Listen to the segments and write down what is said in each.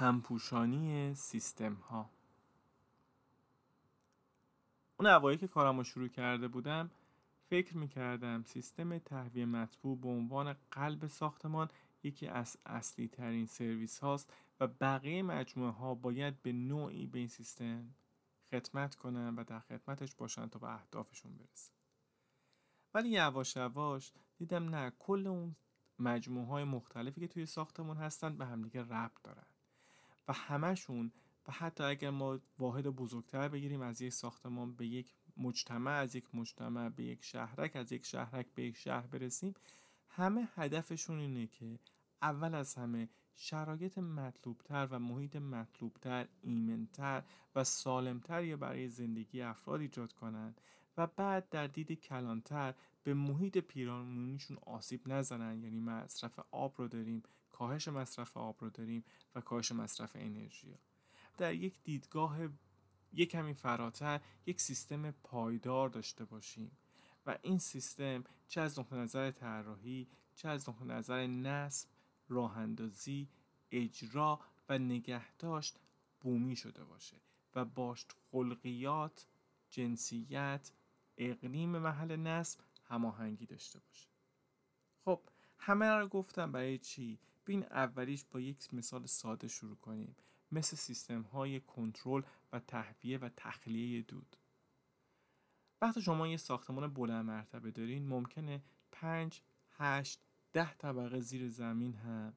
همپوشانی سیستم ها اون اوایل که کارم رو شروع کرده بودم فکر می‌کردم سیستم تهویه مطبوع به عنوان قلب ساختمان یکی از اصلی ترین سرویس هاست و بقیه مجموعه ها باید به نوعی به این سیستم خدمت کنن و در خدمتش باشن تا به اهدافشون برسن. ولی یواش یواش دیدم نه کل اون مجموعه های مختلفی که توی ساختمون هستن به همدیگه ربط دارن. و همشون و حتی اگر ما واحد بزرگتر بگیریم از یک ساختمان به یک مجتمع از یک مجتمع به یک شهرک از یک شهرک به یک شهر برسیم همه هدفشون اینه که اول از همه شرایط مطلوبتر و محیط مطلوبتر ایمنتر و سالمتر یا برای زندگی افراد ایجاد کنند و بعد در دید کلانتر به محیط پیرامونیشون آسیب نزنن. یعنی مصرف آب رو داریم کاهش مصرف آب رو داریم و کاهش مصرف انرژی در یک دیدگاه یک کمی فراتر یک سیستم پایدار داشته باشیم و این سیستم چه از نقطه نظر طراحی چه از نقطه نظر نصب راه اندازی اجرا و نگهداشت بومی شده باشه و باشت خلقیات جنسیت اقلیم محل نصب هماهنگی داشته باشه. خب همه رو گفتم برای چی؟ بین اولیش با یک مثال ساده شروع کنیم. مثل سیستم های کنترل و تهویه و تخلیه دود. وقتی شما یه ساختمان بلند مرتبه دارین ممکنه 5 8 ده طبقه زیر زمین هم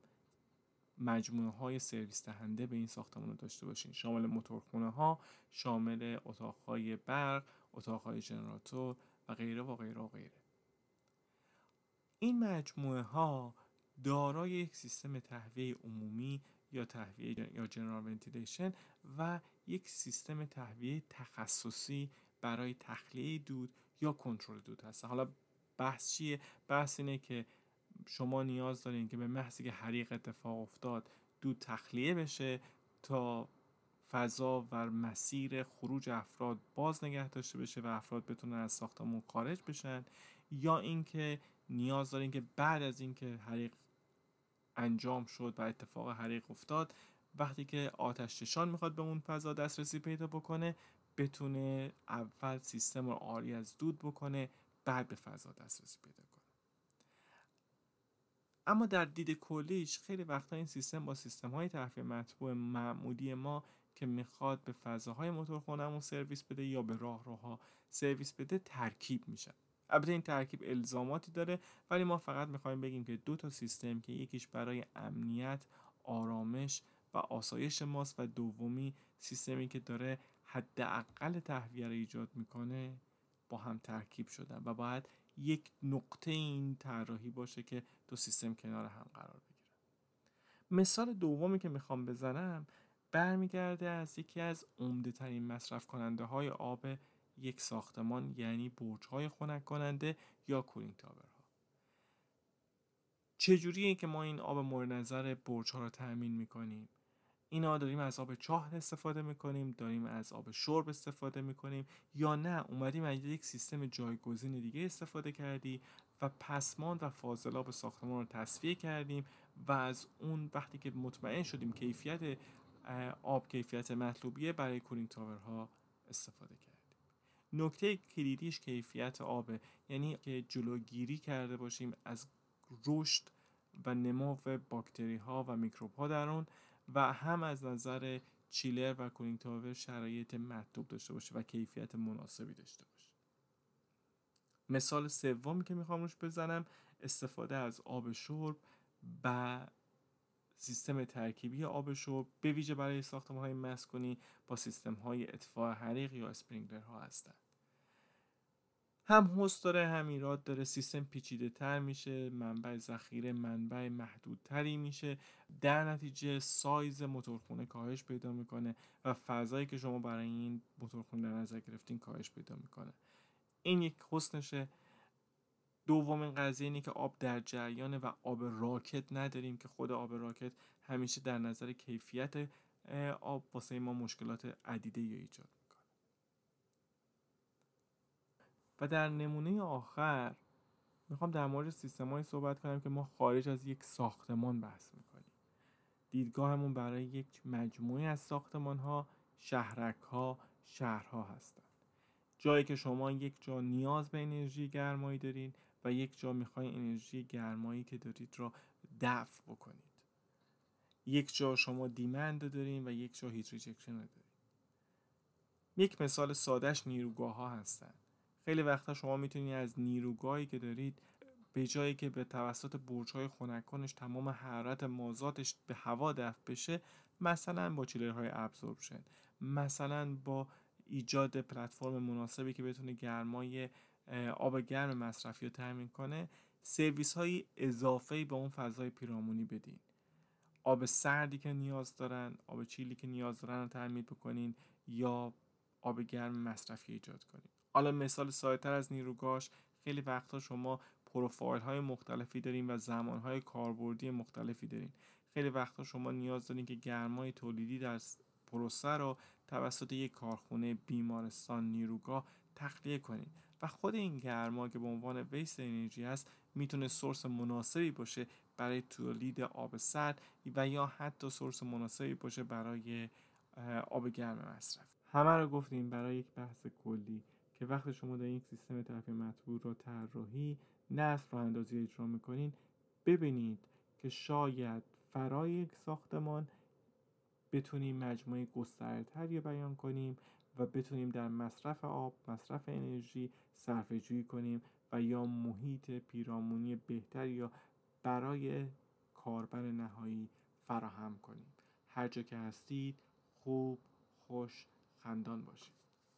مجموعه های سرویس دهنده به این ساختمان رو داشته باشین. شامل موتورخونه ها شامل اتاق های برق اتاق های جنراتور و غیره و غیره و غیره. این مجموعه ها دارای یک سیستم تهویه عمومی یا تهویه یا جنرال ونتیلیشن و یک سیستم تهویه تخصصی برای تخلیه دود یا کنترل دود هست حالا بحث چیه؟ بحث اینه که شما نیاز دارین که به محضی که حریق اتفاق افتاد دود تخلیه بشه تا فضا و مسیر خروج افراد باز نگه داشته بشه و افراد بتونن از ساختمون خارج بشن یا اینکه نیاز دارین که بعد از اینکه حریق انجام شد و اتفاق حریق افتاد. وقتی که آتش نشان می‌خواد به اون فضا دسترسی پیدا بکنه بتونه اول سیستم رو آری از دود بکنه بعد به فضا دسترسی پیدا کنه. اما در دید کلیش خیلی وقتا این سیستم با سیستم های تحفیه مطبوع معمولی ما که می‌خواد به فضاهای موتورخونهمون سرویس بده یا به راهروها سرویس بده ترکیب میشن البته این ترکیب الزاماتی داره ولی ما فقط می‌خوایم بگیم که دو تا سیستم که یکیش برای امنیت آرامش و آسایش ماست و دومی سیستمی که داره حداقل تهویه رو ایجاد می‌کنه با هم ترکیب شدن و باید یک نقطه این طراحی باشه که دو سیستم کنار هم قرار بگیرن. مثال دومی که می‌خوام بزنم برمیگرده از یکی از عمده ترین مصرف کننده های آب یک ساختمان یعنی برج های خنک کننده یا کولینگ تاورها. چجوریه که ما این آب مورد نظر برج ها رو تأمین می‌کنیم؟ اینا داریم از آب چاه استفاده می‌کنیم داریم از آب شرب استفاده می‌کنیم یا نه؟ اومدیم از یک سیستم جایگزین دیگه استفاده کردی و پسمان و فاضلاب ساختمان رو تصفیه کردیم و از اون وقتی که مطمئن شدیم کیفیت آب کیفیت مطلوبیه برای کولینگ تاورها استفاده کردیم. نکته کلیدیش کیفیت آبه. یعنی که جلوگیری کرده باشیم از رشد و نمو باکتری ها و میکروب ها در اون و هم از نظر چیلر و cooling tower شرایط مطلوب داشته باشه و کیفیت مناسبی داشته باشه. مثال سومی که می‌خوام روش بزنم استفاده از آب شرب و سیستم ترکیبی آب شرب به ویژه برای ساختمان های مسکونی با سیستم های اطفاء حریق یا sprinkler ها هستند هم هست داره هم ایراد داره. سیستم پیچیده تر میشه منبع ذخیره منبع محدودتری میشه. در نتیجه سایز موتورخونه کاهش پیدا می‌کنه و فضایی که شما برای این موتورخونه در نظر گرفتین کاهش پیدا می‌کنه. این یک حسنشه دومین قضیه اینه که آب در جریانه و آب راکت نداریم که خود آب راکت همیشه در نظر کیفیت آب واسه ما مشکلات عدیده یا ایجاد و در نمونه آخر می‌خوام در مورد سیستم های صحبت کنم که ما خارج از یک ساختمان بحث می‌کنیم. دیدگاهمون برای یک مجموعه از ساختمان ها شهرک ها شهرها هستند جایی که شما یک جا نیاز به انرژی گرمایی دارین و یک جا می‌خواین انرژی گرمایی که دارید را دفع بکنید. یک جا شما demand دارین و یک جا heat rejection دارین. یک مثال سادهش نیروگاه ها هستن. خیلی وقتا شما می‌تونید از نیروگاهی که دارید به جایی که به توسط برج‌های خنکانش تمام حرارت مازاتش به هوا دفع بشه مثلا با چیلرهای ابزوربشن مثلا با ایجاد پلتفرم مناسبی که بتونه گرمای آب گرم مصرفی رو تامین کنه سرویس های اضافه به اون فضای پیرامونی بدین. آب سردی که نیاز دارن آب چیلی که نیاز دارن رو بکنین یا آب گرم مصرفی ایجاد کنین. حالا مثال سایتر از نیروگاش خیلی وقتا شما پروفایل های مختلفی دارین و زمان های کاربردی مختلفی دارین. خیلی وقتا شما نیاز دارین که گرمای تولیدی در پروسه رو توسط یک کارخونه بیمارستان نیروگاه تخلیه کنین و خود این گرما که به عنوان ویست انرژی هست می‌تونه سورس مناسبی باشه برای تولید آب سرد و یا حتی سورس مناسبی باشه برای آب گرم مصرف. همه رو گفتیم برای یک بحث کلی که وقتی شما در یک سیستم ترفیع مطبوع رو طراحی نصب رو اندازی اجرا می‌کنین ببینید که شاید فرای یک ساختمان بتونیم مجموعه گستردهتری بیان کنیم و بتونیم در مصرف آب، مصرف انرژی صرفه جویی کنیم و یا محیط پیرامونی بهتری یا برای کاربر نهایی فراهم کنیم. هر جا که هستید خوب خوش خندان باشید.